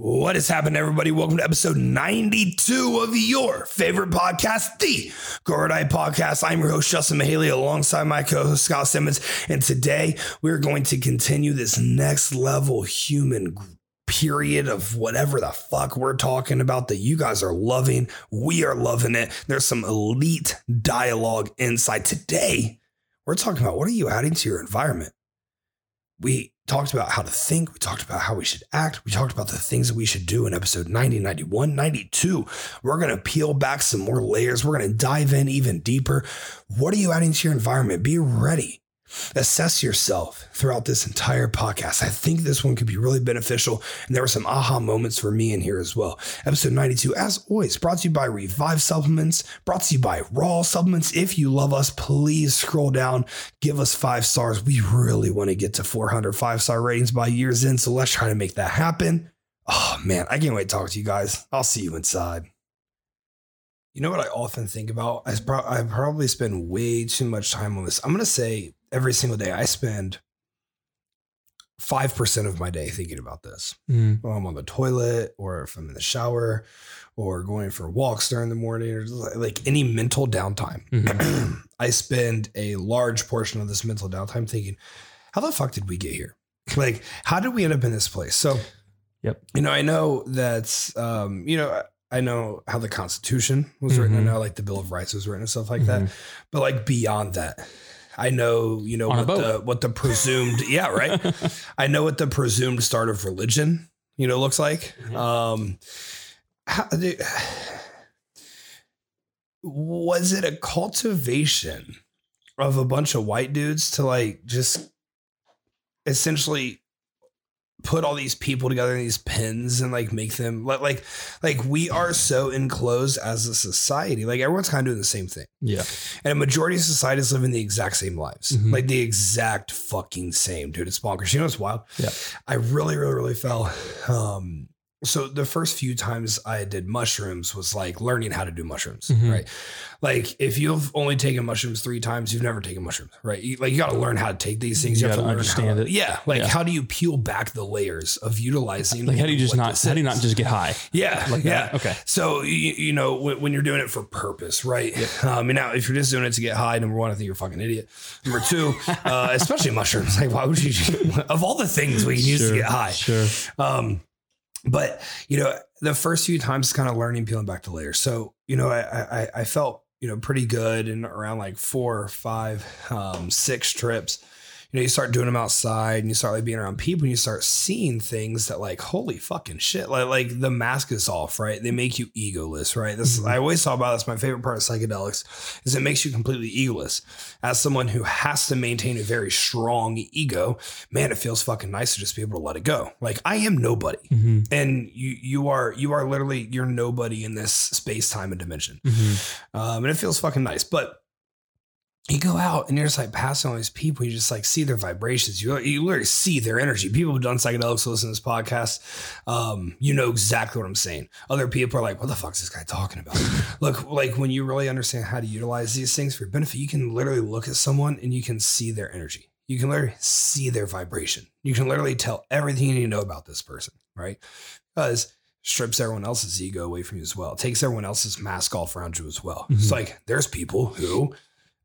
What is happening, everybody? Welcome to episode 92 of your favorite podcast, the Guard Eye Podcast. I'm your host, Justin Mihaly, alongside my co host, Scott Simmons. And today we're going to continue this next level human period of whatever the fuck we're talking about that you guys are loving. We are loving it. There's some elite dialogue inside. Today, we're talking about what are you adding to your environment? We talked about how to think. We talked about how we should act. We talked about the things that we should do in episode 90, 91, 92. We're going to peel back some more layers. We're going to dive in even deeper. What are you adding to your environment? Be ready. Assess yourself throughout this entire podcast. I think this one could be really beneficial. And there were some aha moments for me in here as well. Episode 92, as always, brought to you by Revive Supplements, brought to you by Raw Supplements. If you love us, please scroll down, give us five stars. We really want to get to 400 five star ratings by year's end. So let's try to make that happen. Oh man, I can't wait to talk to you guys. I'll see you inside. You know what I often think about? I, I probably spend way too much time on this. I'm going to say every single day I spend 5% of my day thinking about this. Mm. While I'm on the toilet or if I'm in the shower or going for walks during the morning or like any mental downtime. Mhm. I spend a large portion of this mental downtime thinking, how the fuck did we get here? Like, how did we end up in this place? So, Yep. you know, I know that, um, you know, I know how the Constitution was written. I Mhm. know like the Bill of Rights was written and stuff like that. Mhm. But like beyond that, I know, you know, On what the what the presumed, yeah, right. I know what the presumed start of religion, you know, looks like. Mhm. Um, how, was it a cultivation of a bunch of white dudes to like just essentially put all these people together in these pens and like make them like like like we are so enclosed as a society like everyone's kind of doing the same thing yeah. and a majority of society is living the exact same lives, Mhm. like the exact fucking same, dude. It's bonkers. You know what's wild? Yeah. I really, really, really fell. Um, so the first few times I did mushrooms was like learning how to do mushrooms, Mhm. right? Like if you've only taken mushrooms three times, you've never taken mushrooms, right? You, like you got to learn how to take these things. You You, have to understand how it. Yeah, like Yeah. how do you peel back the layers of utilizing? Like, how do you just not, how do you not just get high? Yeah, Like yeah. that? Okay. So you, you know when, when you're doing it for purpose, right? Um, and now if you're just doing it to get high, number one, I think you're a fucking idiot. Number two, uh, especially mushrooms. Like why would you? Of all the things we can use to get high, Sure. um, but you know, the first few times, is kind of learning, peeling back the layers. So you know, I I, I felt you know pretty good and around like four, five, um, six trips. You know, you start doing them outside and you start like being around people and you start seeing things that like, holy fucking shit. Like, like the mask is off, right? They make you egoless, right? This Mhm. I always talk about this. My favorite part of psychedelics is it makes you completely egoless. As someone who has to maintain a very strong ego, man, it feels fucking nice to just be able to let it go. Like I am nobody. hmm And you you are you are literally you're nobody in this space time and dimension, hmm um, and it feels fucking nice. But you go out and you're just like passing all these people. You just like see their vibrations. You you literally see their energy. People who've done psychedelics listen to this podcast, um, you know exactly what I'm saying. Other people are like, "What the fuck is this guy talking about?" look, like when you really understand how to utilize these things for your benefit, you can literally look at someone and you can see their energy. You can literally see their vibration. You can literally tell everything you need to know about this person, right? Because strips everyone else's ego away from you as well. It takes everyone else's mask off around you as well. It's Mhm. like there's people who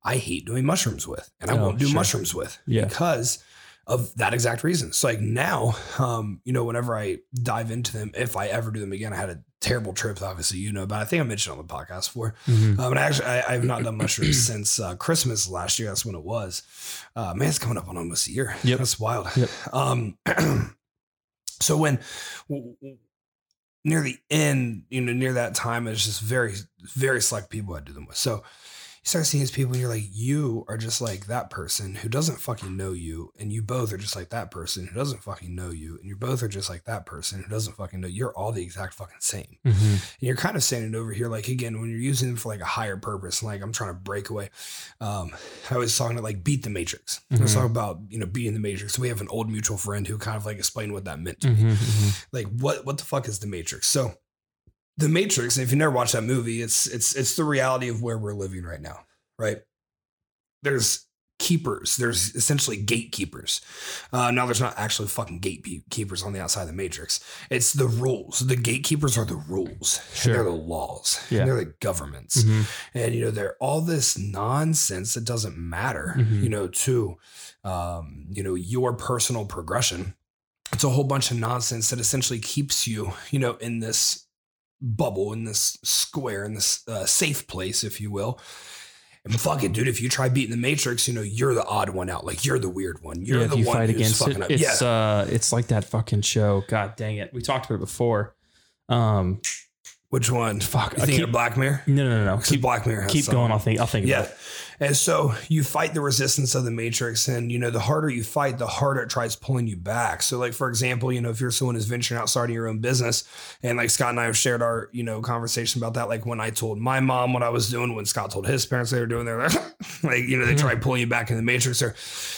I hate doing mushrooms with, and I Oh, won't do sure. mushrooms with Yeah. because of that exact reason. So like now, um, you know, whenever I dive into them, if I ever do them again, I had a terrible trip, obviously, you know, but I think I mentioned on the podcast before. hmm Um, and actually, I, I've not done mushrooms since uh, Christmas last year. That's when it was. Uh, man, it's coming up on almost a year. Yep. That's wild. Yep. Um, so when w- w- near the end, you know, near that time, it's just very, very select people I do them with. So, start seeing these people and you're like, you are just like that person who doesn't fucking know you. And you both are just like that person who doesn't fucking know you. And you both are just like that person who doesn't fucking know. You're all the exact fucking same. Mhm. And you're kind of saying it over here, like again, when you're using them for like a higher purpose, like I'm trying to break away. Um, I was talking to like beat the matrix. I was talking about, you know, beating the matrix. So We have an old mutual friend who kind of like explained what that meant to me Mhm. Mhm. like what what the fuck is the matrix so the matrix if you never watched that movie it's it's it's the reality of where we're living right now right there's keepers there's essentially gatekeepers uh now there's not actually fucking gatekeepers on the outside of the matrix it's the rules the gatekeepers are the rules Sure. they're the laws Yeah. they're the governments Mhm. and you know they're all this nonsense that doesn't matter Mhm. you know to um you know your personal progression it's a whole bunch of nonsense that essentially keeps you you know in this bubble in this square in this uh, safe place if you will and fuck it dude if you try beating the matrix you know you're the odd one out like you're the weird one you're yeah, the you one fight who's against fucking it, up it's yeah uh, it's like that fucking show. God dang it, we talked about it before. Um, which one fuck, you I think keep, black mirror no, no, no, no. Keep, black mirror keep something. going. I'll think. I'll think. Yeah. About it. And so you fight the resistance of the matrix, and you know, the harder you fight, the harder it tries pulling you back. So, like, for example, you know, if you're someone who's venturing out starting your own business, and like Scott and I have shared our, you know, conversation about that. Like when I told my mom what I was doing, when Scott told his parents they were doing, they're like, you know, they try pulling you back in the matrix, or,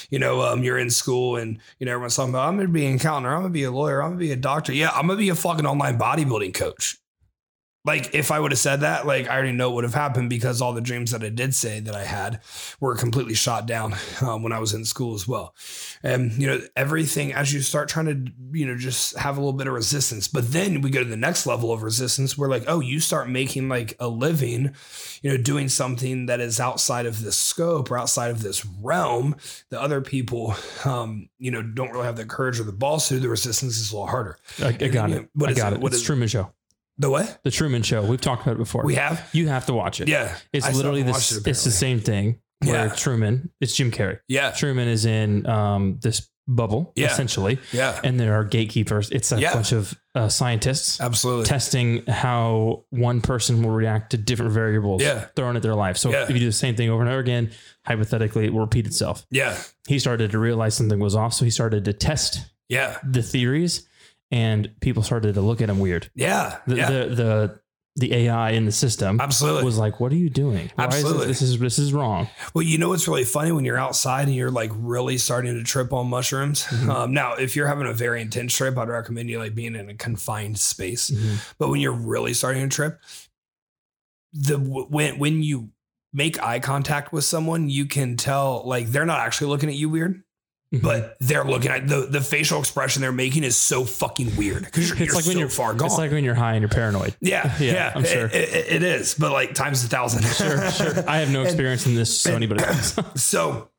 you know, um, you're in school and you know, everyone's talking about I'm gonna be an accountant, or I'm gonna be a lawyer, I'm gonna be a doctor. Yeah, I'm gonna be a fucking online bodybuilding coach like if I would have said that, like I already know what would have happened because all the dreams that I did say that I had were completely shot down um, when I was in school as well. And you know everything as you start trying to you know just have a little bit of resistance, but then we go to the next level of resistance where like oh you start making like a living, you know doing something that is outside of this scope or outside of this realm that other people um, you know don't really have the courage or the balls to. The resistance is a little harder. I, I got Yeah, it. what I is got it? it. What it's is- Truman Show. The what The Truman Show. We've talked about it before. we have? You have to watch it. Yeah, It's I literally this. it, it's the same thing. Where Yeah. Truman. It's Jim Carrey. Yeah. Truman is in um, this bubble Yeah. essentially, Yeah. and there are gatekeepers. It's a Yeah. bunch of uh, scientists Absolutely. testing how one person will react to different variables Yeah. thrown at their life. So if you do the same thing over and over again, hypothetically, it will repeat itself. Yeah. He started to realize something was off, so he started to test Yeah. the theories, and people started to look at him weird. Yeah. The yeah. the, the the AI in the system Absolutely. was like, "What are you doing? Why Absolutely. is this, this is this is wrong." well, you know what's really funny when you're outside and you're like really starting to trip on mushrooms. Mhm. Um, now, if you're having a very intense trip, I'd recommend you like being in a confined space. But when you're really starting to trip, the when when you make eye contact with someone, you can tell like they're not actually looking at you weird. Mm-hmm. but they're looking at the the facial expression they're making is so fucking weird because you're, It's you're like when you're- far gone. it's like when you're high and you're paranoid. yeah, Yeah, yeah, I'm sure. It, it- is, but like times a thousand. Sure, sure. I have no And- experience in this, so and- anybody so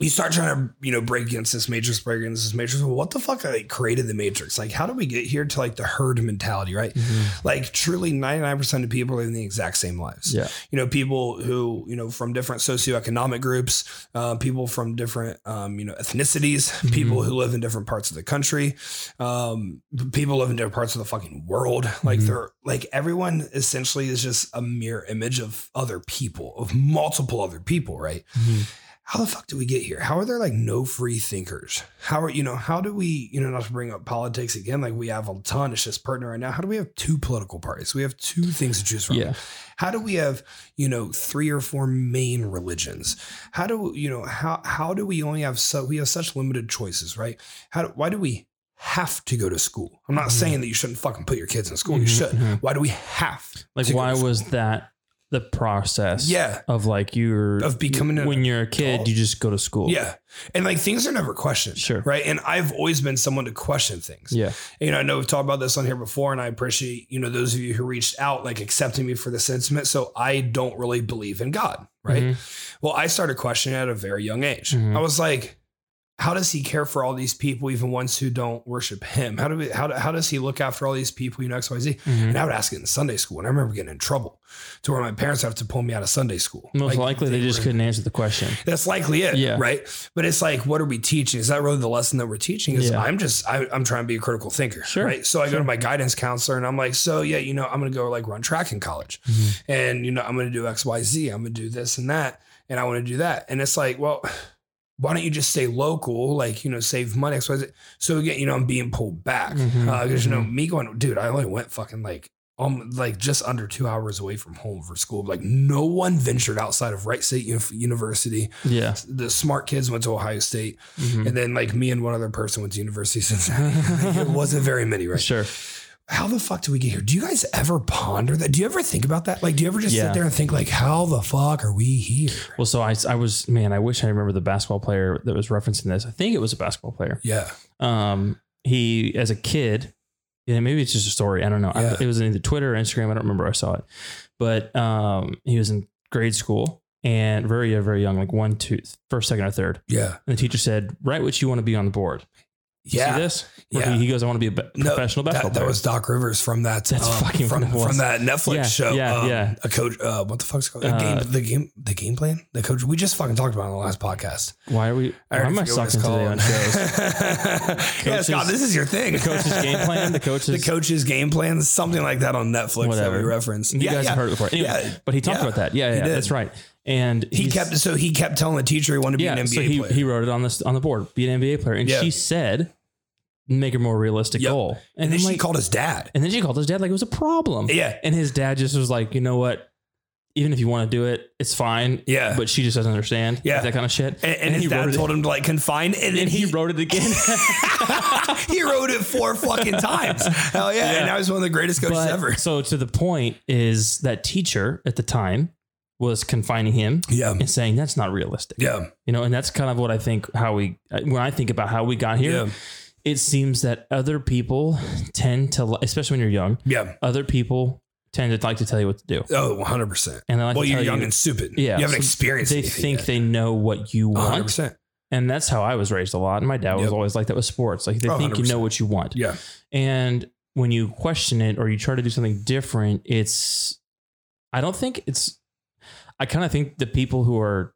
you start trying to you know break against this matrix break against this matrix. Well, what the fuck like created the matrix? Like how do we get here to like the herd mentality right? Like truly 99% of people are living the exact same lives. Yeah. you know people who you know from different socioeconomic groups uh, people from different um, you know ethnicities Mm-hmm. people who live in different parts of the country um, people live in different parts of the fucking world. Like Mhm. they're like everyone essentially is just a mirror image of other people of multiple other people right how the fuck do we get here? How are there like no free thinkers? How are you know how do we you know not to bring up politics again like we have a ton it's just pertinent right now. How do we have two political parties? We have two things to choose from. Yeah. How do we have you know three or four main religions? How do you know how how do we only have so we have such limited choices right? How do, why do we have to go to school? I'm not Mhm. saying that you shouldn't fucking put your kids in school. You Mhm, should. mhm. Why do we have Like, why was that the process? yeah Of like you're Of becoming when you're a kid, adult? you just go to school. Yeah. And like things are never questioned. Sure. Right. And I've always been someone to question things. Yeah. You know, I know we've talked about this on here before, and I appreciate, you know, those of you who reached out, like accepting me for the sentiment. So I don't really believe in God. Right. Mhm. Well, I started questioning at a very young age. Mhm. I was like, how does he care for all these people, even ones who don't worship him? How do we, how, how does he look after all these people, you know, X, Y, Z? Mhm. And I would ask it in Sunday school. And I remember getting in trouble to where my parents have to pull me out of Sunday school. Most Like, likely they just were- couldn't answer the question. That's likely it. Yeah. Right. But it's like, what are we teaching? Is that really the lesson that we're teaching? Is Yeah. I'm just, I, I'm trying to be a critical thinker. Sure. Right. So I go to my guidance counselor and I'm like, so yeah, you know, I'm going to go like run track in college Mhm. and, you know, I'm going to do X, Y, Z. I'm going to do this and that. And I want to do that. And it's like, well, why don't you just stay local? Like, you know, save money. X, Y, Z. So again, you know, I'm being pulled back because, Mhm. you know, me going, dude, I only went fucking like, um, like just under two hours away from home for school. Like no one ventured outside of Wright State Uni- University Yeah. the smart kids went to Ohio State, Mhm. and then like me and one other person went to University of Cincinnati. Like, it wasn't very many, right? Sure. How the fuck do we get here? Do you guys ever ponder that? Do you ever think about that? Like, do you ever just Yeah. sit there and think like, how the fuck are we here? Well, so I, I was, man, I wish I remember the basketball player that was referencing this. I think it was a basketball player. Yeah, Um, he, as a kid, yeah, maybe it's just a story. I don't know. I- it was in either Twitter or Instagram. I don't remember. I saw it, but um, he was in grade school and very, very young, like one, two, first, second, or third. yeah, And the teacher said, "Write what you want to be on the board." You yeah. See this? Where Yeah. He, he goes, "I want to be a be- No, professional basketball That, that was Doc Rivers from that. That's um, fucking from, from that Netflix Yeah, show. yeah, um, yeah. A coach. Uh, what the fuck's called? The Uh, game. The game. The game plan. The coach. We just fucking talked about on the last podcast. Why are we? Why am I forget what it's sucking today on shows? yeah, Scott, this is your thing. The coach's game plan. The coach's the coach's. game plan, something like that on Netflix that Whatever. we referenced. You yeah, guys yeah. have heard it before. Anyway, Yeah. but he talked about that. Yeah, yeah, that's right. And He kept so he kept telling the teacher he wanted to be yeah, an NBA so he, player. he wrote it on this on the board, be an NBA player, and Yeah. she said, make a more realistic Yep. goal. and And, then she like, called his dad. and then she called his dad like it was a problem. Yeah, And his dad just was like, you know what? Even if you want to do it, it's fine. yeah. But she just doesn't understand. Yeah. that kind of shit. and, and his he dad wrote it- told him to like confine, and then he he wrote it again. he wrote it four fucking times. Hell yeah! Yeah. And now he's one of the greatest coaches But- ever. So to the point is that teacher at the time was confining him Yeah, and saying that's not realistic. yeah, You know, and that's kind of what I think how we when I think about how we got here, yeah, it seems that other people tend to especially when you're young, yeah. other people tend to like to tell you what to do. Oh, 100 percent. And they like Well, you're young you, and stupid. Yeah, you haven't so experienced. they think yet. they know what you 100. want. percent. And that's how I was raised a lot. And my dad was Yep. always like that with sports. Like they Oh, think you 100%. know what you want. Yeah, And when you question it or you try to do something different, it's I don't think it's I kind of think the people who are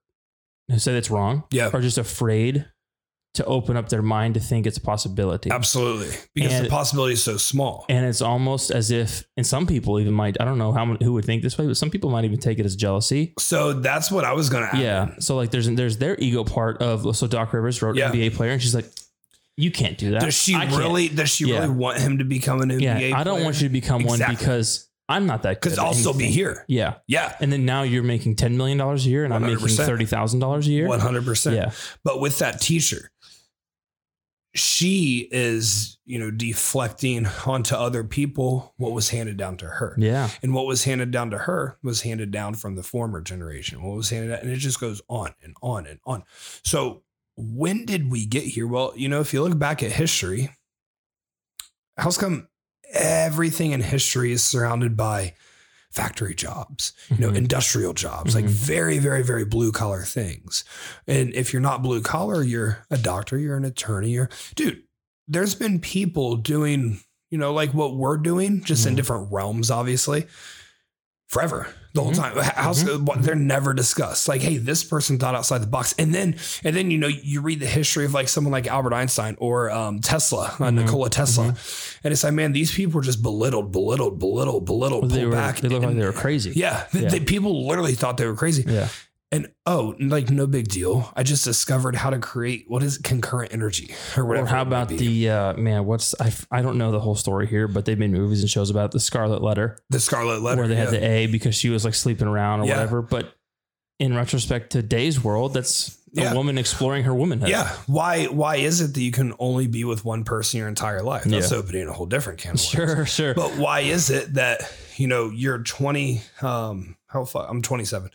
who say it's wrong yeah. are just afraid to open up their mind to think it's a possibility. Absolutely, because And- the possibility is so small. And it's almost as if, and some people even might, I don't know how who would think this way, but some people might even take it as jealousy. So that's what I was gonna. Add. Yeah. So like there's there's their ego part of so Doc Rivers wrote Yeah. NBA player and she's like, you can't do that. Does she I can't." really? Does she Yeah. really want him to become an NBA Yeah. I don't player? want you to become Exactly. one because I'm not that good. because I'll still be here. Yeah. Yeah, And then now you're making $10 million a year and I'm making $30,000 a year. one hundred percent. Yeah. But with that teacher, she is, you know, deflecting onto other people what was handed down to her. Yeah. And what was handed down to her was handed down from the former generation. What was handed down, and it just goes on and on and on. So when did we get here? Well, you know, if you look back at history, how's come everything in history is surrounded by factory jobs, you know, Mhm. industrial jobs, like Mhm. very, very, very blue collar things. And if you're not blue collar, you're a doctor, you're an attorney, you're dude, there's been people doing, you know, like what we're doing, just in Mhm. different realms, obviously, forever. The whole Mhm. time, How's, what- they're never discussed. Like, hey, this person thought outside the box, and then, and then you know, you read the history of like someone like Albert Einstein or um, Tesla, uh, Mhm. Nikola Tesla, and it's like, man, these people were just belittled, belittled, belittled, belittled, Well, they pulled were, back. they looked like they were crazy. yeah, th- Yeah. they- people literally thought they were crazy. Yeah. And oh, like no big deal. I just discovered how to create what is it, concurrent energy or whatever. Or how about the uh, man? What's I, I don't know the whole story here, but they've made movies and shows about it, the Scarlet Letter, the Scarlet Letter? where they had the A because she was like sleeping around or Yeah. whatever. But in retrospect, today's world, that's a Yeah. woman exploring her womanhood. yeah. Why? Why is it that you can only be with one person your entire life? That's Yeah. opening a whole different can. Of worms. Sure, sure. But why is it that you know you're 20? Um, how fuck? I'm 27.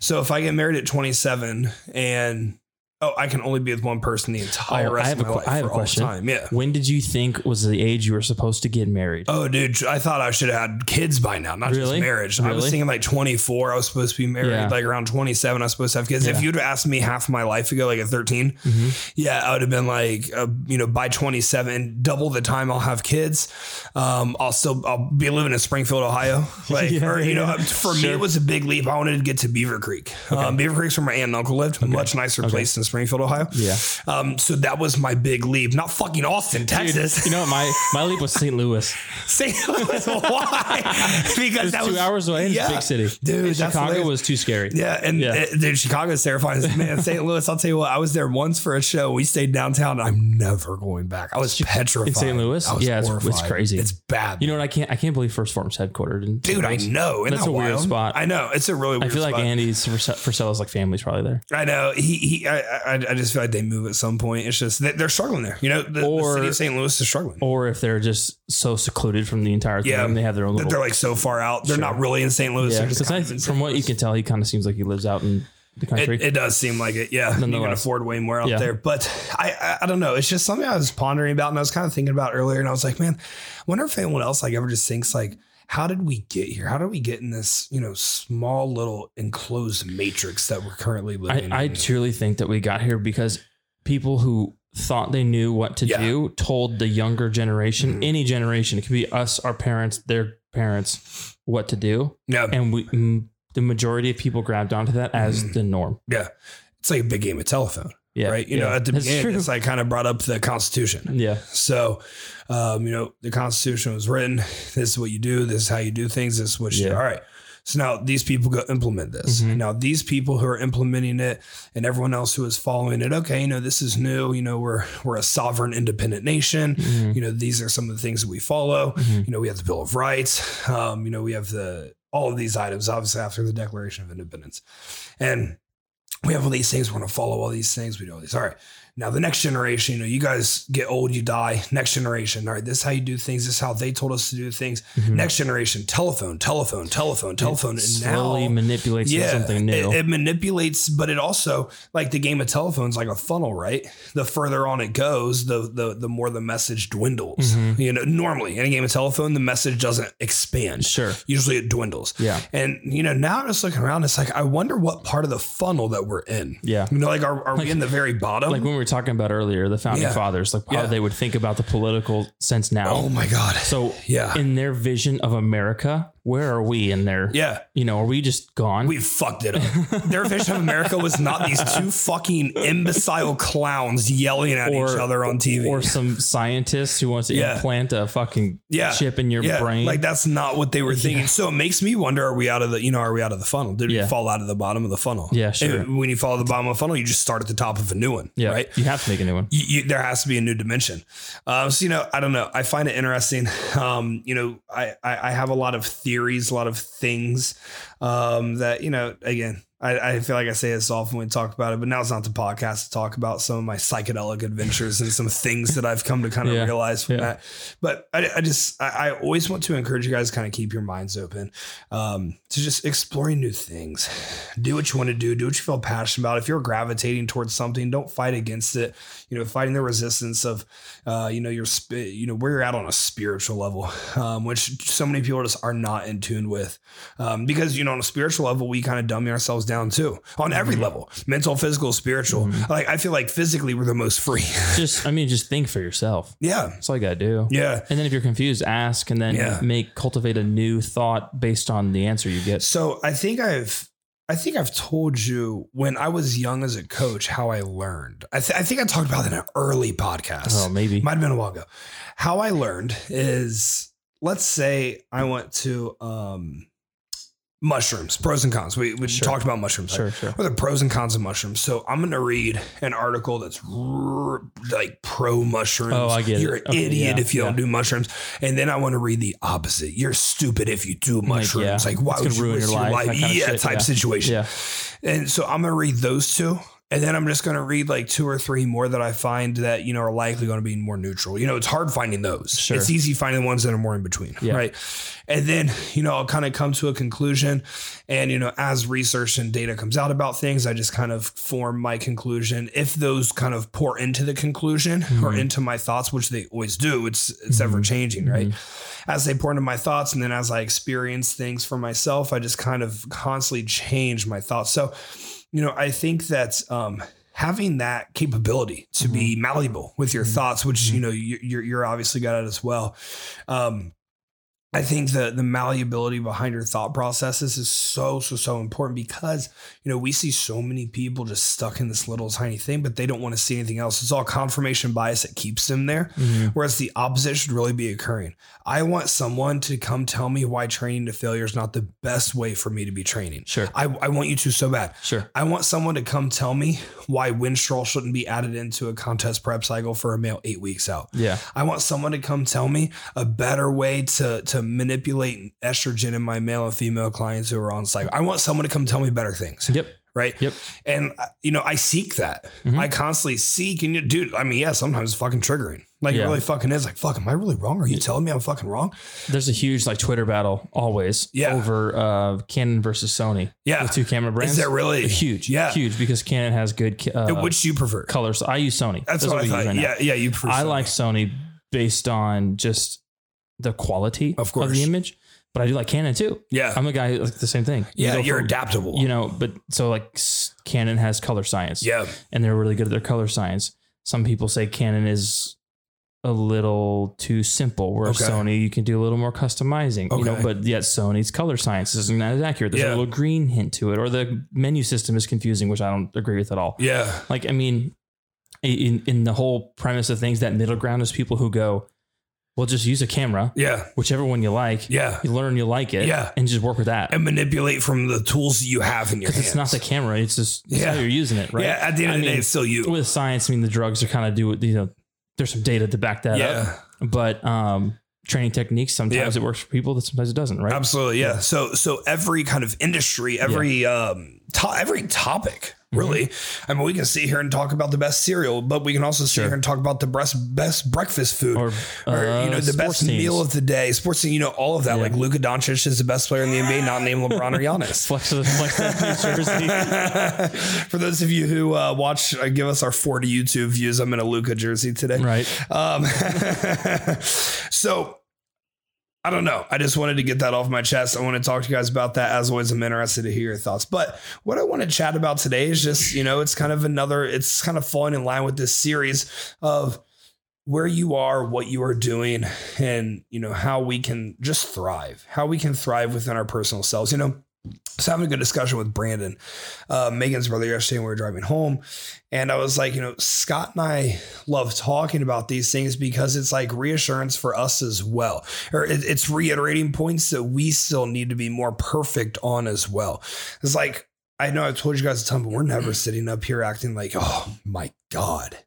So if I get married at 27 and Oh, I can only be with one person the entire Oh, rest I have of a my que- life. I have for a all question. Time. Yeah. When did you think was the age you were supposed to get married? Oh, dude, I thought I should have had kids by now, not Really? just marriage. I was thinking like 24, I was supposed to be married. Yeah. Like around 27, I was supposed to have kids. If you'd asked me half my life ago, like at 13, Mhm. yeah, I would have been like, uh, you know, by 27, double the time I'll have kids. Um, I'll still, I'll be living in Springfield, Ohio. Like, Yeah, or, you know, yeah. for me, it was a big leap. I wanted to get to Beavercreek. Um, Beavercreek's where my aunt and uncle lived, much nicer place than Springfield, Ohio. Yeah. Um, so that was my big leap, not fucking Austin, Texas. You know what? My my leap was St. Louis. St. Louis. Why? because that two was hours away. a big city. dude. And Chicago hilarious. was too scary. Yeah, and Yeah. uh, dude, Chicago's terrifying. Man, St. Louis. I'll tell you what. I was there once for a show. We stayed downtown. and I'm never going back. I was petrified in St. Louis? Yeah, it's- it's crazy. It's bad. You know what? I can't I can't believe First Form's headquartered in dude, I know. Isn't That's that a weird spot. I know. It's a really I feel like spot. Andy's Frisella's like family's probably there. I know. He, he, I, I, I just feel like they move at some point. It's just they- they're struggling there. You know, the, the city of St. Louis is struggling. Or if they're just so secluded from the entire thing, Yeah. they have their own little. they're like so far out. They're Sure. not really in St. Louis. yeah, just because kind I, from what you can tell, he kind of seems like he lives out in the country. It, it does seem like it, yeah. You can afford way more out Yeah. there, but I, I I don't know. It's just something I was pondering about, and I was kind of thinking about earlier, and I was like, man, I wonder if anyone else like ever just thinks like, how did we get here? How did we get in this you know small little enclosed matrix that we're currently I, living I in? truly think that we got here because people who thought they knew what to Yeah. do told the younger generation, Mhm. any generation, it could be us, our parents, their parents, what to do, yeah, and we. The majority of people grabbed onto that as Mhm. the norm. yeah. It's like a big game of telephone, Yeah, right? You know, at the That's beginning, true. it's like kind of brought up the Constitution. yeah, So, um, you know, the Constitution was written. This is what you do. This is how you do things. This is what you do. All right. So now these people go implement this. Mhm. Now these people who are implementing it and everyone else who is following it, okay, you know, this is new. You know, we're we're a sovereign, independent nation. Mhm. You know, these are some of the things that we follow. Mhm. You know, we have the Bill of Rights. Um, you know, we have the all of these items, obviously after the Declaration of Independence, and we have all these things. We're going to follow all these things. We do all these. All right. Now the next generation, you know, you guys get old, you die. Next generation, all right, this is how you do things. This is how they told us to do things. Mhm. Next generation, telephone, telephone, telephone, telephone, It and slowly now. manipulates into something new. It, it manipulates, but it also like the game of telephones, like a funnel, right? The further on it goes, the the the more the message dwindles. Mhm. You know, normally in a game of telephone, the message doesn't expand. sure. Usually it dwindles. Yeah. And you know, now I'm just looking around, it's like I wonder what part of the funnel that we're in. Yeah. You know, like are, are we in the very bottom? Like when we were talking about earlier, the founding Yeah. fathers, like how Yeah. they would think about the political sense now. oh my god. So Yeah. in their vision of America, where are we in there? yeah. you know, are we just gone? We fucked it up. Their vision of America was not these two fucking imbecile clowns yelling at Or- each other on TV. or some scientist who wants to Yeah. implant a fucking Yeah. chip in your yeah, brain. like that's not what they were thinking. So it makes me wonder: Are we out of the? You know, are we out of the funnel? Did we fall out of the bottom of the funnel? Yeah, sure. And when you fall at the bottom of the funnel, you just start at the top of a new one. yeah. Right. You have to make a new one. you, you, there has to be a new dimension. Um, so you know, I don't know. I find it interesting. Um, you know, I, I I have a lot of theories, a lot of things um, that you know. Again, I, I feel like I say this often when we talk about it, but now it's not the podcast to talk about some of my psychedelic adventures and some things that I've come to kind of Yeah. realize from Yeah. that. But I, I just I, I always want to encourage you guys to kind of keep your minds open um, to just exploring new things. Do what you want to do. Do what you feel passionate about. If you're gravitating towards something, don't fight against it. You know, fighting the resistance of, uh, you know, your, sp- you know, where you're at on a spiritual level, um, which so many people just are not in tune with, um, because you know, on a spiritual level, we kind of dummy ourselves down too, on every Mm-hmm. level, mental, physical, spiritual. Like I feel like physically we're the most free. Just, I mean, just think for yourself. yeah, That's all you got to do. yeah. And then if you're confused, ask and then Yeah. make, cultivate a new thought based on the answer you get. So I think I've I think I've told you when I was young as a coach how I learned. I, th- I think I talked about it in an early podcast. Oh, maybe. Might have been a while ago. How I learned is let's say I went to um, mushrooms, pros and cons. We, we Sure. talked about mushrooms. Sure, sure. What are the pros and cons of mushrooms? So I'm going to read an article that's r- like pro mushrooms. Oh, I get. You're an Okay, idiot yeah, if you don't do mushrooms. And then I want to read the opposite. You're stupid if you do mushrooms. yeah, Like, why it's would you ruin your your life, life? kind of yeah, shit, type yeah. situation. Yeah. And so I'm going to read those two. And then I'm just going to read like two or three more that I find that you know are likely going to be more neutral. You know, it's hard finding those. Sure. It's easy finding the ones that are more in between, Yeah. right? And then you know I'll kind of come to a conclusion, and you know as research and data comes out about things, I just kind of form my conclusion. If those kind of pour into the conclusion or Mhm. into my thoughts, which they always do, it's it's ever changing, right? As they pour into my thoughts, and then as I experience things for myself, I just kind of constantly change my thoughts. So you know, I think that um, having that capability to be malleable with your thoughts, which you know you- you're you're obviously good at as well. Um, I think the the malleability behind your thought processes is so so so important because you know we see so many people just stuck in this little tiny thing, but they don't want to see anything else. It's all confirmation bias that keeps them there. Mhm. Whereas the opposite should really be occurring. I want someone to come tell me why training to failure is not the best way for me to be training. Sure. I, I want you to so bad. Sure. I want someone to come tell me why Winstrol shouldn't be added into a contest prep cycle for a male eight weeks out. Yeah. I want someone to come tell me a better way to to manipulate estrogen in my male and female clients who are on cycle. I want someone to come tell me better things. Yep. Right. Yep. And uh, you know, I seek that. Mhm. I constantly seek, and you, dude. I mean, yeah, sometimes it's fucking triggering. Like Yeah. it really fucking is. Like, fuck, am I really wrong? Are you telling me I'm fucking wrong? There's a huge like Twitter battle always Yeah. over uh, Canon versus Sony. Yeah. The two camera brands. Is that really huge? Yeah. Huge because Canon has good uh, Which do you prefer? colors. I use Sony. That's, what, I thought. right yeah, yeah. You prefer. I Sony. like Sony based on just the quality Of course. of the image, but I do like Canon too. Yeah. I'm a guy who like the same thing. You yeah. You're for- adaptable. You know, but so like Canon has color science. yeah. and they're really good at their color science. Some people say Canon is a little too simple, whereas Okay. Sony you can do a little more customizing. You know, but yet Sony's color science isn't as accurate. There's Yeah. a little green hint to it, or the menu system is confusing, which I don't agree with at all. Yeah. Like, I mean, in in the whole premise of things, that middle ground is people who go, "Well, just use a camera, Yeah. whichever one you like. Yeah. You learn you like it, Yeah. and just work with that." And manipulate from the tools that you have in your hands. it's not the camera; it's just it's Yeah. how you're using it, right? Yeah. At the end I of the day, mean, it's still you. with science, I mean, the drugs are kind of do you know, there's some data to back that Yeah. up. But um, training techniques, sometimes Yeah. it works for people, that sometimes it doesn't, right? Absolutely, yeah. So so every kind of industry, every um to- every topic. Really. I mean, we can sit here and talk about the best cereal, but we can also sit Sure. here and talk about the best best breakfast food. Or, Or, you know uh, the best teams. meal of the day, sports team, you know all of that. Yeah. Like Luka Doncic is the best player in the NBA, not named LeBron or Giannis. Flex the flex that New jersey. For those of you who uh, watch, uh, give us our 40 YouTube views. I'm in a Luka jersey today. Right. Um, so I don't know. I just wanted to get that off my chest. I want to talk to you guys about that. As always, I'm interested to hear your thoughts. But what I want to chat about today is just, you know, it's kind of another, it's kind of falling in line with this series of where you are, what you are doing, and, you know, how we can just thrive, how we can thrive within our personal selves. You know, Was having a good discussion with Brandon, uh, Megan's brother, yesterday when we were driving home. And I was like, you know, Scott and I love talking about these things because it's like reassurance for us as well. Or it, it's reiterating points that we still need to be more perfect on as well. It's like, I know I've told you guys a ton, but we're never sitting up here acting like, oh my God.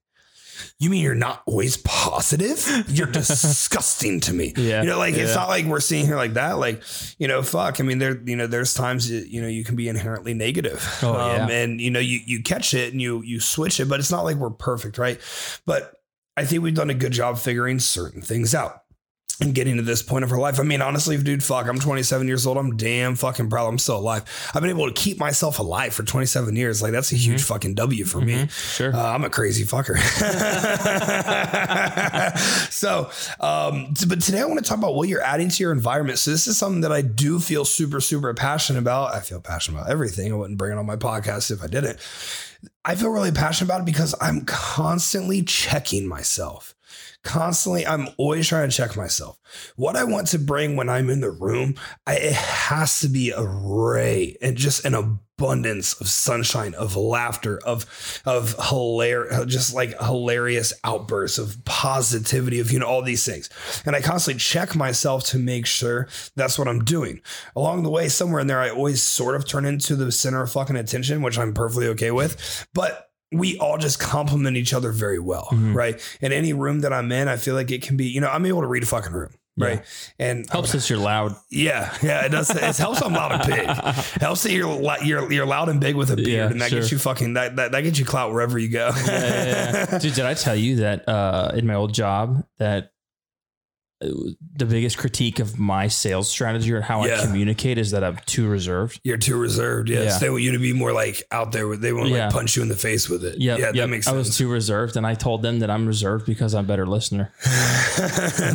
You mean you're not always positive? You're disgusting to me. Yeah. You know, like it's not like we're seeing here like that. Like, you know, fuck. I mean, there, you know, there's times that, you know, you can be inherently negative. Oh, um, yeah. and you know, you you catch it and you you switch it, but it's not like we're perfect, right? But I think we've done a good job figuring certain things out. And getting to this point of her life. I mean, honestly, dude, fuck, I'm 27 years old. I'm damn fucking proud. I'm still alive. I've been able to keep myself alive for 27 years. Like, that's a huge fucking W for me. Sure. Uh, I'm a crazy fucker. so, um, t- but today I want to talk about what you're adding to your environment. So, this is something that I do feel super, super passionate about. I feel passionate about everything. I wouldn't bring it on my podcast if I didn't. I feel really passionate about it because I'm constantly checking myself. Constantly, I'm always trying to check myself. What I want to bring when I'm in the room, I, it has to be a ray and just an abundance of sunshine, of laughter, of of hilarious, just like hilarious outbursts of positivity, of you know all these things. And I constantly check myself to make sure that's what I'm doing. Along the way, somewhere in there, I always sort of turn into the center of fucking attention, which I'm perfectly okay with. But we all just complement each other very well, Mhm. right? In any room that I'm in, I feel like it can be, you know, I'm able to read a fucking room. right? And Helps us you're loud. Yeah, yeah, it does. It helps I'm loud and big. Helps that you're you're you're loud and big with a beard, Yeah, and that sure. gets you fucking that, that that gets you clout wherever you go. Yeah. Dude, did I tell you that uh, in my old job that the biggest critique of my sales strategy or how Yeah. I communicate is that I'm too reserved. You're too reserved. Yes, Yeah. they want you to be more like out there. With, they want to Yeah. like punch you in the face with it. Yep, yeah, yep. that makes sense. I was too reserved, and I told them that I'm reserved because I'm a better listener.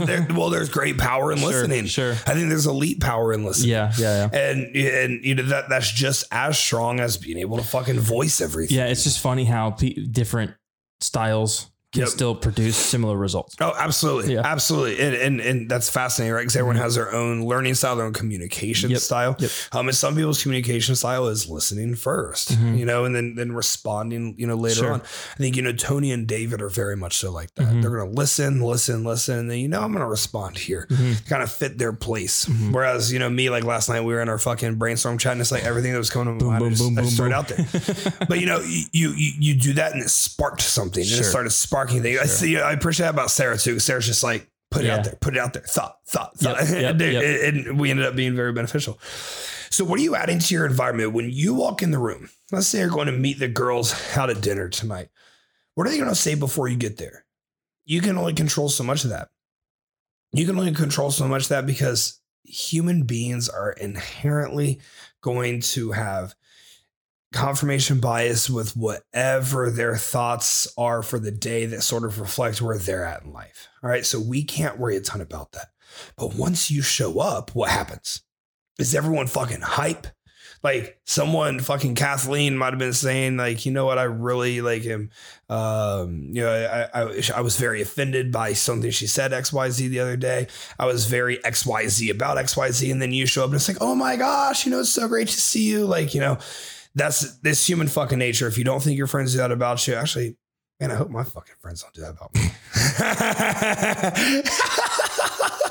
There- well, there's great power in Sure, listening. sure. I think there's elite power in listening. Yeah, yeah, yeah. And and you know that that's just as strong as being able to fucking voice everything. Yeah, it's just funny how pe- different styles can Yep. still produce similar results. Oh, absolutely, Yeah. absolutely, and, and and that's fascinating, right? Because everyone has their own learning style, their own communication Yep, style. yep. Um, and some people's communication style is listening 1st Mhm. you know, and then then responding, you know, later Sure. on. I think you know Tony and David are very much so like that. Mhm. They're gonna listen, listen, listen, and then you know I'm gonna respond here. Mhm. Kind of fit their place. Mhm. Whereas you know me, like last night we were in our fucking brainstorm chat, and it's like everything that was coming to Boom, my mind, boom, I just, boom, I just boom. out there. But you know, you you you do that and it sparked something, and it started sparking things. I Sure. see. I appreciate that about Sarah too. Sarah's just like put it Yeah. out there, put it out there, thought, thought, thought, Yep, yep, Dude, yep. and- and we ended up being very beneficial. So, what are you adding to your environment when you walk in the room? Let's say you're going to meet the girls out at dinner tonight. What are they going to say before you get there? You can only control so much of that. You can only control so much of that because human beings are inherently going to have confirmation bias with whatever their thoughts are for the day that sort of reflect where they're at in life. All right. So we can't worry a ton about that. But once you show up, what happens? Is everyone fucking hype? Like someone fucking Kathleen might have been saying, like, you know what, I really like him. Um, you know, I, I I was very offended by something she said XYZ the other day. I was very XYZ about XYZ. And then you show up and it's like, oh my gosh, you know, it's so great to see you. Like, you know, that's this human fucking nature. If you don't think your friends do that about you, actually, man, I hope my fucking friends don't do that about me.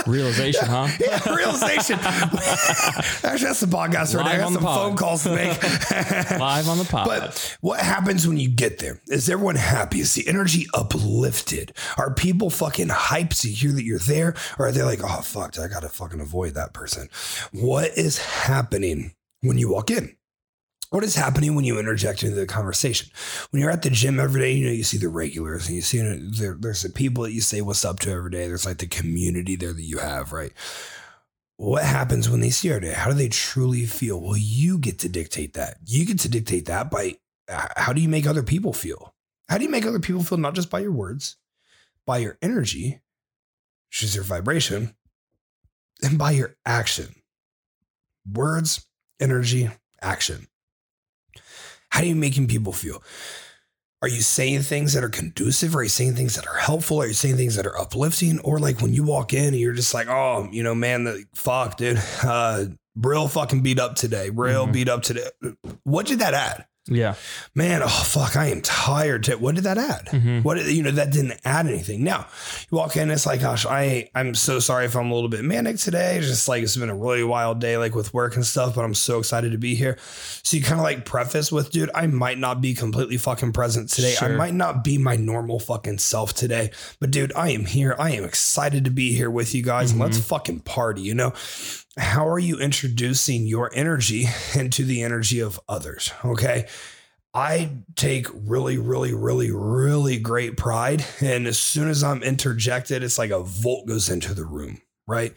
Realization, huh? yeah, realization. Actually, that's the podcast right Live there. I got some phone calls to make. Live on the pod. But what happens when you get there? Is everyone happy? Is the energy uplifted? Are people fucking hyped to hear that you're there? Or are they like, oh, fuck, I got to fucking avoid that person? What is happening when you walk in? What is happening when you interject into the conversation? When you're at the gym every day, you know, you see the regulars and you see there, there's the people that you say what's up to every day. There's like the community there that you have, right? What happens when they see you every day? How do they truly feel? Well, you get to dictate that. You get to dictate that by uh, how do you make other people feel? How do you make other people feel not just by your words, by your energy, which is your vibration, and by your action? Words, energy, action. How are you making people feel? Are you saying things that are conducive? Are you saying things that are helpful? Are you saying things that are uplifting? Or like when you walk in and you're just like, oh, you know, man, the fuck, dude. Uh real fucking beat up today. Real Mhm. beat up today. What did that add? Yeah. Man, oh fuck, I am tired. To, what did that add? Mhm. What you know that didn't add anything. Now you walk in, it's like, gosh, I I'm so sorry if I'm a little bit manic today. It's just like it's been a really wild day, like with work and stuff. But I'm so excited to be here. So you kind of like preface with, dude, I might not be completely fucking present today. I might not be my normal fucking self today. But dude, I am here. I am excited to be here with you guys. And let's fucking party. You know, how are you introducing your energy into the energy of others? Okay. I take really, really, really, really great pride. And as soon as I'm interjected, it's like a volt goes into the room, right?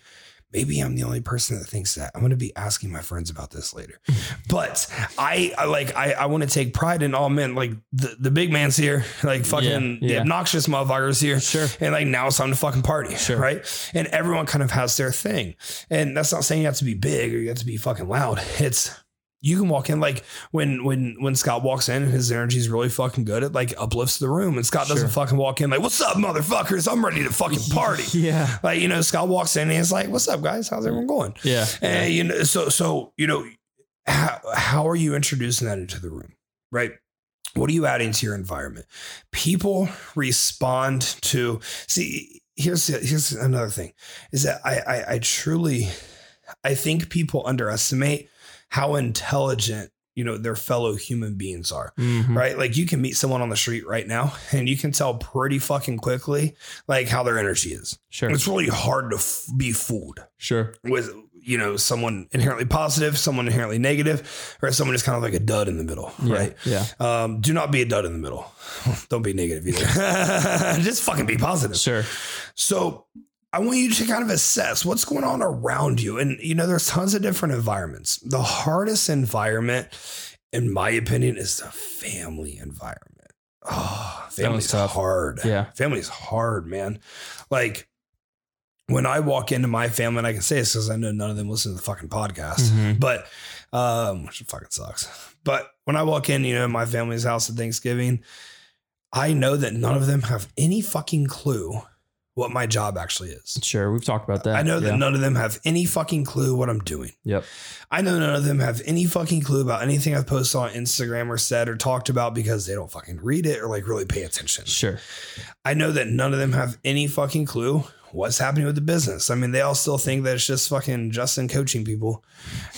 Maybe I'm the only person that thinks that. I'm going to be asking my friends about this later. Hmm. But I, I like, I, I want to take pride in all men. Like the, the big man's here, like fucking Yeah, the obnoxious motherfuckers here. Sure. And like now it's time to fucking party. Sure. Right. And everyone kind of has their thing. And that's not saying you have to be big or you have to be fucking loud. It's you can walk in like when when when Scott walks in and his energy is really fucking good. It like uplifts the room. And Scott doesn't fucking walk in like, "What's up, motherfuckers? I'm ready to fucking party." Yeah. Like you know, Scott walks in and he's like, "What's up, guys? How's everyone going?" Yeah. And you know, so so you know, how how are you introducing that into the room, right? What are you adding to your environment? People respond to. See, here's here's another thing, is that I I, I truly, I think people underestimate how intelligent you know their fellow human beings are Mhm. right like you can meet someone on the street right now and you can tell pretty fucking quickly like how their energy is Sure. it's really hard to f- be fooled Sure. with you know someone inherently positive someone inherently negative or someone just kind of like a dud in the middle Yeah. right Yeah. um, do not be a dud in the middle don't be negative either just fucking be positive Sure. so I want you to kind of assess what's going on around you. And, you know, there's tons of different environments. The hardest environment, in my opinion, is the family environment. Oh, family's hard. Yeah. Family's hard, man. Like, when I walk into my family, and I can say this because I know none of them listen to the fucking podcast, Mhm. but um, which fucking sucks. But when I walk in, you know, my family's house at Thanksgiving, I know that none of them have any fucking clue what my job actually is. Sure. We've talked about that. I know that Yeah. none of them have any fucking clue what I'm doing. Yep. I know none of them have any fucking clue about anything I've posted on Instagram or said or talked about because they don't fucking read it or like really pay attention. Sure. I know that none of them have any fucking clue what's happening with the business. I mean, they all still think that it's just fucking Justin coaching people.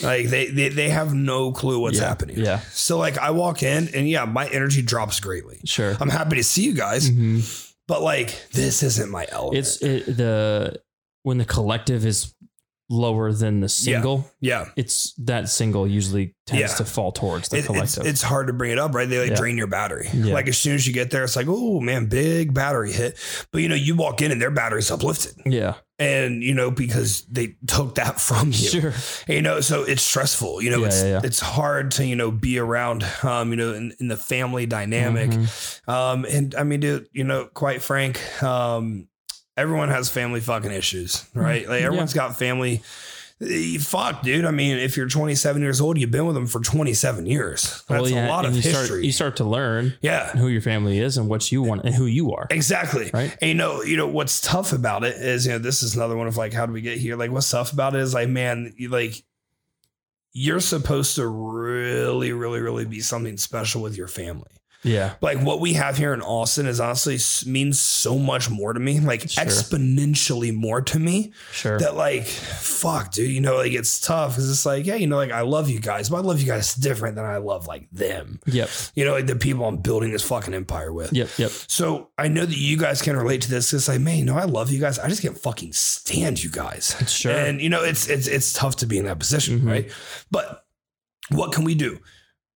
Like they they, they have no clue what's Yeah. happening. Yeah. So like I walk in and yeah, my energy drops greatly. Sure. I'm happy to see you guys, Mhm. But like this isn't my element. It's it, the when the collective is lower than the single, yeah. it's that single usually tends Yeah. to fall towards the It- it's, collective. it's hard to bring it up, right? They like Yeah. drain your battery. Yeah. Like as soon as you get there, it's like, oh man, big battery hit. But you know, you walk in and their battery's uplifted. yeah. And you know, because they took that from you. Sure. you know so it's stressful you know Yeah, it's yeah, yeah. it's hard to you know be around um you know in, in the family dynamic Mhm. um and i mean dude you know quite frank um everyone has family fucking issues right like Yeah. everyone's got family Eh, fuck dude i mean if you're 27 years old you've been with them for 27 years that's Well, yeah, a lot and of you history Start, you start to learn yeah who your family is and what you want and who you are. Exactly. Right. And you know, you know what's tough about it is, you know, this is another one of like, how do we get here? Like, what's tough about it is like, man, you like, you're supposed to really, really, really be something special with your family. Yeah. Like what we have here in Austin is honestly means so much more to me, like Sure. exponentially more to me Sure. that like, fuck, dude, you know, like it's tough because it's like, yeah, you know, like I love you guys, but I love you guys different than I love like them. Yep. You know, like the people I'm building this fucking empire with. Yep. Yep. So I know that you guys can relate to this. It's like, man, you know, I love you guys. I just can't fucking stand you guys. Sure. And you know, it's it's it's tough to be in that position, Mhm. right? But what can we do?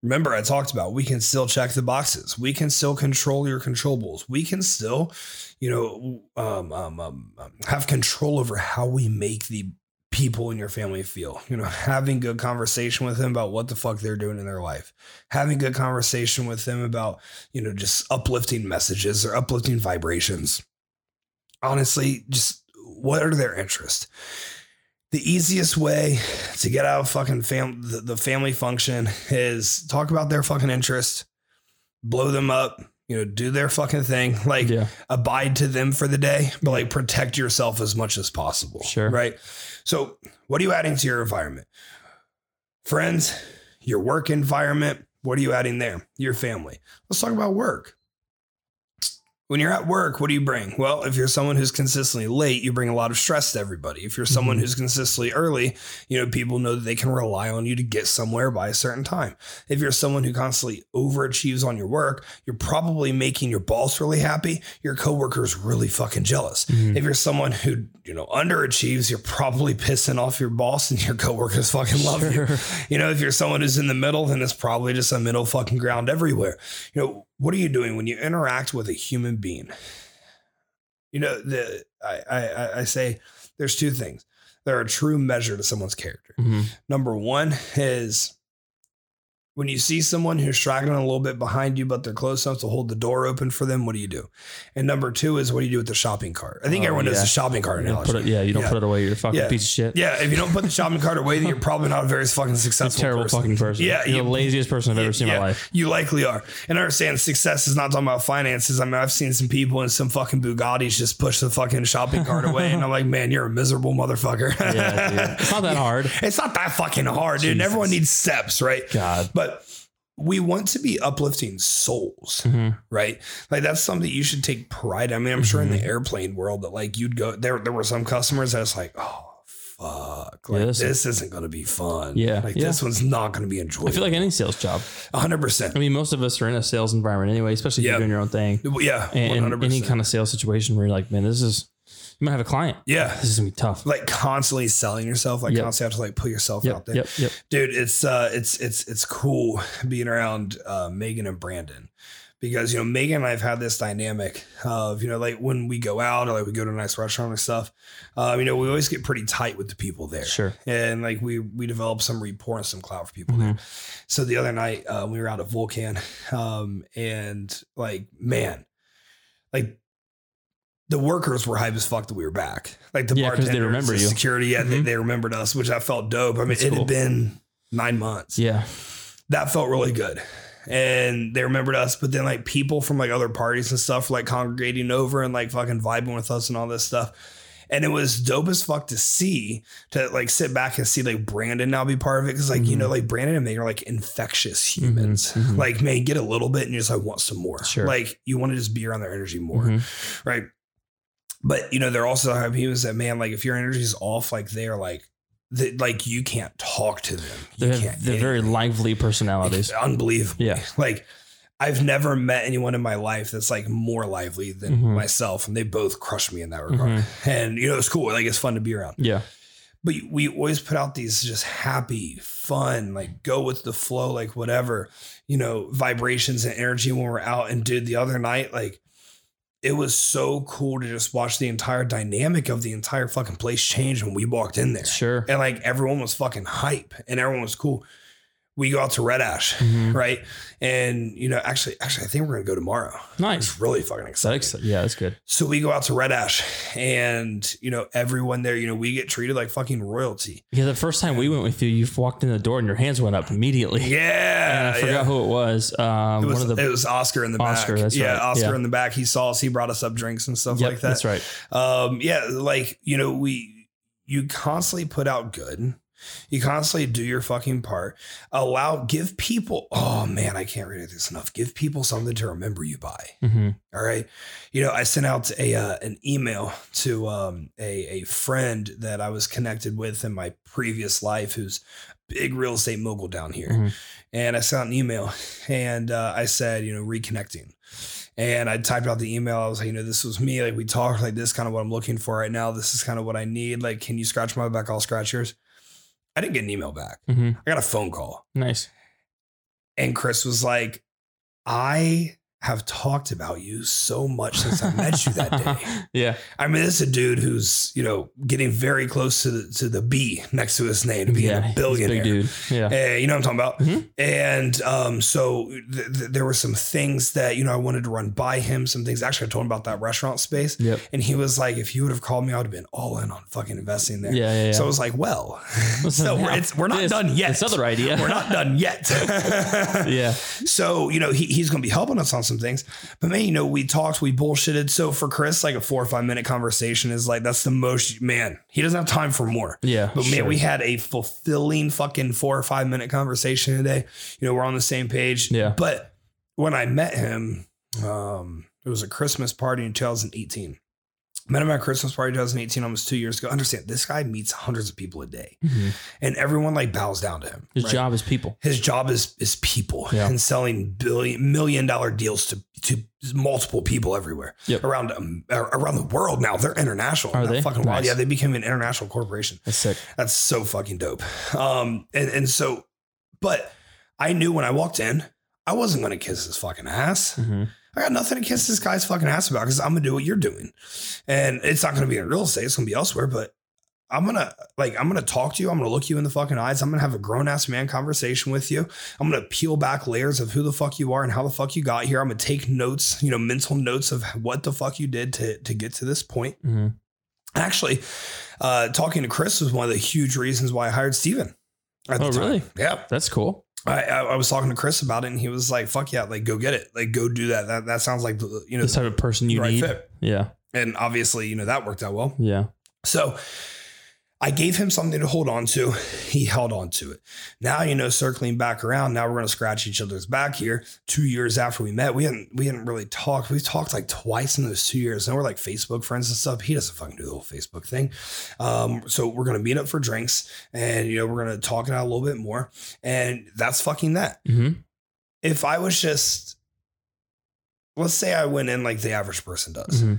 Remember, I talked about we can still check the boxes. We can still control your controllables. We can still, you know, um, um, um, um, have control over how we make the people in your family feel. You know, having good conversation with them about what the fuck they're doing in their life. Having good conversation with them about, you know, just uplifting messages or uplifting vibrations. Honestly, just what are their interests? The easiest way to get out of fucking fam the, the family function is talk about their fucking interest, blow them up, you know, do their fucking thing, like Yeah. abide to them for the day, but like protect yourself as much as possible. Sure. Right. So, what are you adding to your environment? Friends, your work environment. What are you adding there? Your family. Let's talk about work. When you're at work, what do you bring? Well, if you're someone who's consistently late, you bring a lot of stress to everybody. If you're someone Mhm. who's consistently early, you know, people know that they can rely on you to get somewhere by a certain time. If you're someone who constantly overachieves on your work, you're probably making your boss really happy, your coworkers really fucking jealous. Mhm. If you're someone who, you know, underachieves, you're probably pissing off your boss and your coworkers fucking love you. You know, if you're someone who's in the middle, then it's probably just a middle fucking ground everywhere. You know, what are you doing when you interact with a human being? You know, the I I, I- say there's two things. They're a true measure to someone's character. Mhm. Number one is when you see someone who's straggling a little bit behind you, but they're close enough to hold the door open for them, what do you do? And number two is what do you do with the shopping cart? I think Oh, everyone knows yeah. the shopping cart You analogy. put it, yeah, you don't Yeah. put it away. You're a fucking Yeah. piece of shit. Yeah, if you don't put the shopping cart away, then you're probably not a very fucking successful terrible person. fucking person. Yeah, You're you- the laziest person I've ever seen in my life. You likely are. And I understand success is not talking about finances. I mean, I've seen some people in some fucking Bugattis just push the fucking shopping cart away. And I'm like, man, you're a miserable motherfucker. Yeah, dude. It's not that hard. It's not that fucking hard, dude. Jesus. Everyone needs steps, right? God. But we want to be uplifting souls, Mhm. right? Like that's something you should take pride. I mean, I'm sure in Mm-hmm. the airplane world that like you'd go there. There were some customers that's like, oh fuck, Yeah, like this- this isn't going to be fun. Yeah, like yeah. this one's not going to be enjoyable. I feel like any sales job. hundred percent. I mean, most of us are in a sales environment anyway, especially if Yeah. you're doing your own thing. Yeah, And, one and any kind of sales situation where you're like, man, this is, you might have a client. Yeah, This is gonna be tough. like constantly selling yourself, like Yep. constantly have to like put yourself Yep, out there. yep, yep. dude it's uh it's it's it's cool being around uh megan and brandon because you know megan and i've had this dynamic of you know like when we go out or like we go to a nice restaurant and stuff um you know we always get pretty tight with the people there Sure. and like we we develop some rapport and some clout for people Mhm. there so the other night uh, we were out at vulcan um and like man like the workers were hype as fuck that we were back. Like the Yeah, 'cause they bartenders, remember the you. security, yeah, they, Mhm. they remembered us, which I felt dope. I mean, That's it cool. had been nine months Yeah. that felt really good. And they remembered us, but then like people from like other parties and stuff like congregating over and like fucking vibing with us and all this stuff. And it was dope as fuck to see to like sit back and see like Brandon now be part of it. Cause like, you Mhm. know, like Brandon and they are like infectious humans. mhm. Like, man, get a little bit and you just like want some more. Sure. Like you want to just be around their energy more. Mhm. Right. But you know, they're also have he was that man, like if your energy's off, like they're like they, like you can't talk to them. You They have, can't they're very lively personalities. Unbelievable. Yeah. Like I've never met anyone in my life that's like more lively than Mhm. myself. And they both crushed me in that regard. Mhm. And you know, it's cool. Like it's fun to be around. Yeah. But we always put out these just happy, fun, like go with the flow, like whatever, you know, vibrations and energy when we're out. And dude, the other night, like it was so cool to just watch the entire dynamic of the entire fucking place change when we walked in there. Sure. And like everyone was fucking hype and everyone was cool. We go out to Red Ash, Mhm. right? And you know, actually, actually, I think we're gonna go tomorrow. Nice. It's really fucking That ex- yeah, that's good. So we go out to Red Ash, and you know, everyone there, you know, we get treated like fucking royalty. Yeah, the first time we went with you, you walked in the door and your hands went up immediately. Yeah, And I forgot yeah. who it was. Um, It was, one of the. it was Oscar in the Oscar, back. that's yeah, right. Oscar Yeah. in the back. He saw us. He brought us up drinks and stuff Yep, like that. That's right. um yeah like you know we you constantly put out good you constantly do your fucking part allow give people oh man i can't read this enough give people something to remember you by hmm all right you know i sent out a uh, an email to um a, a friend that i was connected with in my previous life who's big real estate mogul down here Mhm. and i sent out an email and uh, i said you know reconnecting and I typed out the email. I was like, you know, this was me. Like, we talked like this, kind of what I'm looking for right now. This is kind of what I need. Like, can you scratch my back? I'll scratch yours. I didn't get an email back. hmm I got a phone call. Nice. And Chris was like, I have talked about you so much since I met you that day. yeah. I mean, this is a dude who's, you know, getting very close to the, to the B next to his name to being yeah. a billionaire. Big dude. Yeah. Eh, you know what I'm talking about? Mhm. And um, so th- th- there were some things that, you know, I wanted to run by him, some things. Actually, I told him about that restaurant space. Yep. And he was like, if you would have called me, I would have been all in on fucking investing there. Yeah. Yeah. yeah. So I was like, well, so we're, it's, we're not this- done yet. This other idea. We're not done yet. yeah. So, you know, he, he's going to be helping us on some things. But man, you know, we talked, we bullshitted. So for Chris, like a four or five minute conversation is like, that's the most, man, he doesn't have time for more. Yeah. But man, sure. we had a fulfilling fucking four or five minute conversation today. You know, we're on the same page. Yeah. But when I met him, um, it was a Christmas party in 2018. Met him at Christmas party 2018, almost two years ago. Understand, this guy meets hundreds of people a day, Mhm. and everyone like bows down to him. His right? job is people. his job is is people Yeah. and selling billion million dollar deals to to multiple people everywhere Yep. around um, around the world now. They're international. Are they? fucking wild? Yeah, they became an international corporation. That's sick. That's so fucking dope. Um, and and so, but I knew when I walked in, I wasn't gonna kiss his fucking ass. hmm I got nothing to kiss this guy's fucking ass about because I'm gonna do what you're doing, and it's not gonna be in real estate. It's gonna be elsewhere, but. I'm gonna like I'm gonna talk to you. I'm gonna look you in the fucking eyes. I'm gonna have a grown ass man conversation with you. I'm gonna peel back layers of who the fuck you are and how the fuck you got here. I'm gonna take notes, you know, mental notes of what the fuck you did to to get to this point. hmm Actually, uh, talking to Chris was one of the huge reasons why I hired Steven. Oh, really? Yeah. That's cool. I, I, I was talking to Chris about it and he was like, fuck yeah, like go get it. Like go do that. That that sounds like the, you know the type of person you right need. fit. Yeah. And obviously, you know, that worked out well. Yeah. So I gave him something to hold on to. He held on to it. Now, you know, circling back around, now we're going to scratch each other's back here. Two years after we met, we hadn't we hadn't really talked. We've talked like twice in those two years. And we're like Facebook friends and stuff. He doesn't fucking do the whole Facebook thing. Um, so we're going to meet up for drinks and, you know, we're going to talk it out a little bit more. And that's fucking that. Mm-hmm. If I was just, let's say I went in like the average person does hmm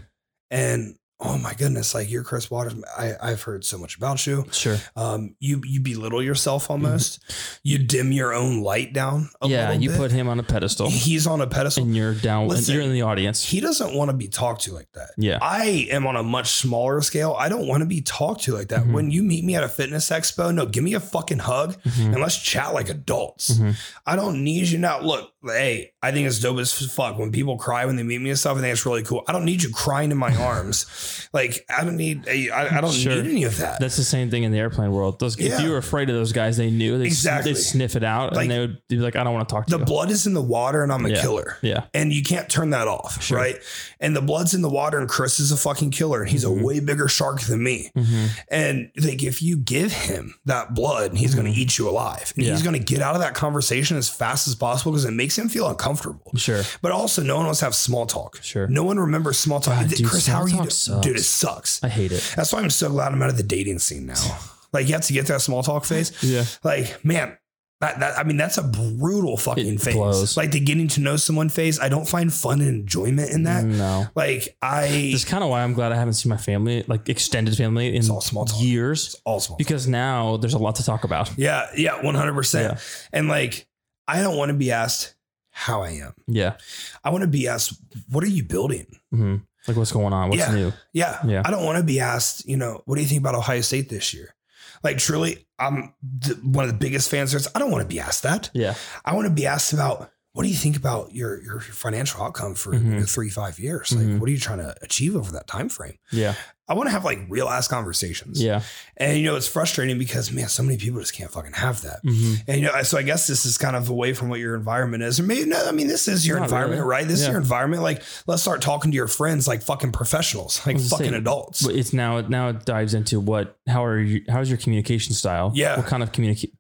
and oh my goodness, like you're Chris Waters. I, I've heard so much about you. Sure. Um, you you belittle yourself almost. You dim your own light down. A yeah, you bit. put him on a pedestal, He's on a pedestal. and you're down. Listen, you're in the audience. He doesn't want to be talked to like that. Yeah. I am on a much smaller scale. I don't want to be talked to like that. Mhm. When you meet me at a fitness expo, no, give me a fucking hug Mhm. and let's chat like adults. Mhm. I don't need you now. Look, hey, I think it's dope as fuck when people cry when they meet me and stuff. I think it's really cool. I don't need you crying in my arms. Like I don't need. I, I don't Sure. need any of that. That's the same thing in the airplane world. Those, If you were afraid of those guys, they knew. They Exactly. They sniff it out, Like- and they would be like, "I don't want to talk to you. the you." blood is in the water, and I'm a Yeah. killer. yeah. and you can't turn that off, Sure. right? And the blood's in the water, and Chris is a fucking killer, and he's Mhm. a way bigger shark than me. hmm And like, if you give him that blood, he's going Mhm. to eat you alive, and Yeah. he's going to get out of that conversation as fast as possible because it makes him feel uncomfortable. Sure. But also, no one wants to have small talk. Sure. No one remembers small talk. Ah, God, dude, Chris, how are you? talk sucks. Dude, it sucks. I hate it. That's why I'm so glad I'm out of the dating scene now. Like, you have to get to that small talk phase. Yeah. Like, man, that, that I mean, that's a brutal fucking It phase. blows. Like the getting to know someone phase. I don't find fun and enjoyment in that. No. Like I, That's kind of why I'm glad I haven't seen my family, like extended family, in all small talk. years, all small. because now there's a lot to talk about. Yeah, yeah, one hundred percent. And like, I don't want to be asked how I am. Yeah. I want to be asked, what are you building? hmm Like what's going on? What's Yeah. new? Yeah, Yeah. I don't want to be asked, you know, what do you think about Ohio State this year? Like, truly, I'm the, one of the biggest fans. I don't want to be asked that. Yeah. I want to be asked about what do you think about your your financial outcome for Mhm. you know, three five years? Like, Mhm. what are you trying to achieve over that time frame? Yeah. I want to have like real ass conversations. Yeah. And you know, it's frustrating because man, so many people just can't fucking have that. hmm And you know, so I guess this is kind of away from what your environment is. Or maybe no, I mean, this is your Not environment, really. right? This is your environment. Like, let's start talking to your friends like fucking professionals, like fucking saying, adults. But it's now now it dives into what how are you how's your communication style? Yeah. What kind of communicate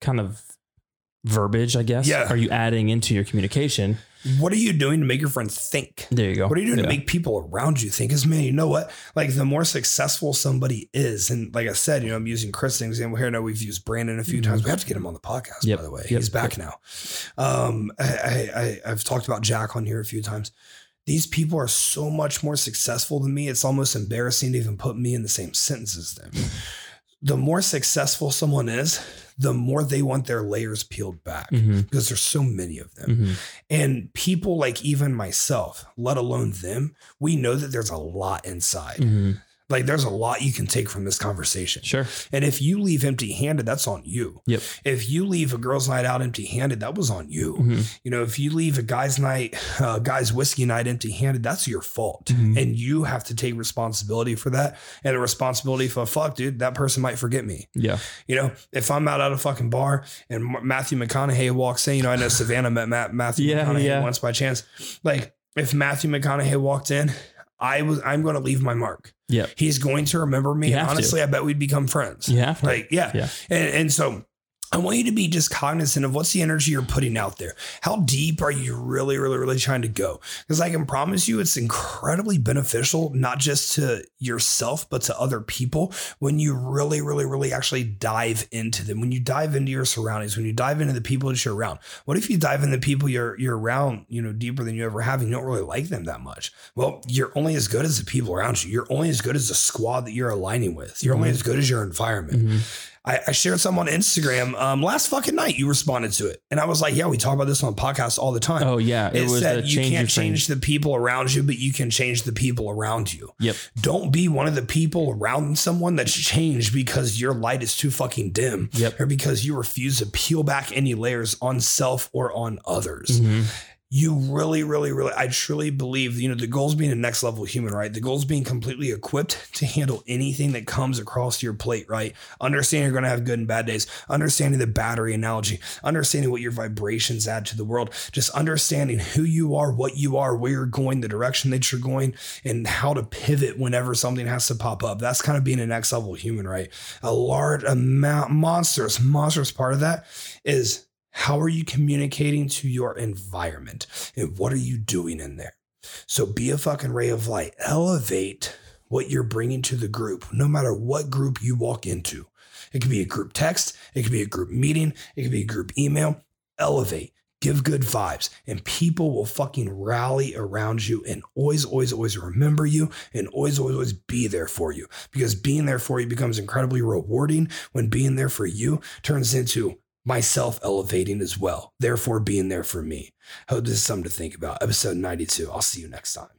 kind of verbiage, I guess, Yeah. are you adding into your communication? What are you doing to make your friends think? There you go. What are you doing Yeah. to make people around you think? Because man, you know what? Like the more successful somebody is, and like I said, you know, I'm using Chris an example here. I know we've used Brandon a few Mhm. times. We have to get him on the podcast, Yep. by the way. Yep. He's back now. Um, I, I, I I've talked about Jack on here a few times. These people are so much more successful than me. It's almost embarrassing to even put me in the same sentence as them. The more successful someone is, the more they want their layers peeled back Mhm. because there's so many of them. Mhm. And people like even myself, let alone them, we know that there's a lot inside. Mhm. Like there's a lot you can take from this conversation. Sure. And if you leave empty handed, that's on you. Yep. If you leave a girl's night out empty handed, that was on you. Mhm. You know, if you leave a guy's night, uh, guy's whiskey night empty handed, that's your fault. Mhm. And you have to take responsibility for that and the responsibility for, fuck, dude, that person might forget me. Yeah. You know, if I'm out at a fucking bar and Matthew McConaughey walks in, you know, I know Savannah met Matt, Matthew Yeah, McConaughey yeah. once by chance. Like, if Matthew McConaughey walked in, I was I'm going to leave my mark. Yeah. He's going to remember me. Have to. honestly, I bet we'd become friends. To. Like, yeah. Yeah. And, and so I want you to be just cognizant of what's the energy you're putting out there. How deep are you really, really, really trying to go? Because I can promise you it's incredibly beneficial, not just to yourself, but to other people when you really, really, really actually dive into them. When you dive into your surroundings, when you dive into the people that you're around. What if you dive into the people you're you're around, you know, deeper than you ever have, and you don't really like them that much? Well, you're only as good as the people around you. You're only as good as the squad that you're aligning with. You're only Mhm. as good as your environment. Mhm. I, I shared some on Instagram um, last fucking night. You responded to it, and I was like, "Yeah, we talk about this on podcasts all the time." Oh yeah. it, It, was you can't change the people around you, but you can change the people around you. Yep. Don't be one of the people around someone that's changed because your light is too fucking dim, Yep. or because you refuse to peel back any layers on self or on others. Mhm. You really, really, really, I truly believe, you know, the goal is being a next level human, right? The goal is being completely equipped to handle anything that comes across your plate, right? Understanding you're going to have good and bad days, understanding the battery analogy, understanding what your vibrations add to the world, just understanding who you are, what you are, where you're going, the direction that you're going, and how to pivot whenever something has to pop up. That's kind of being a next level human, right? A large amount, monstrous, monstrous part of that is how are you communicating to your environment? And what are you doing in there? So be a fucking ray of light. Elevate what you're bringing to the group, no matter what group you walk into. It could be a group text, it could be a group meeting, it could be a group email. Elevate, give good vibes, and people will fucking rally around you and always, always, always remember you and always, always, always be there for you because being there for you becomes incredibly rewarding when being there for you turns into myself elevating as well, therefore being there for me. Hope this is something to think about. Episode 92. I'll see you next time.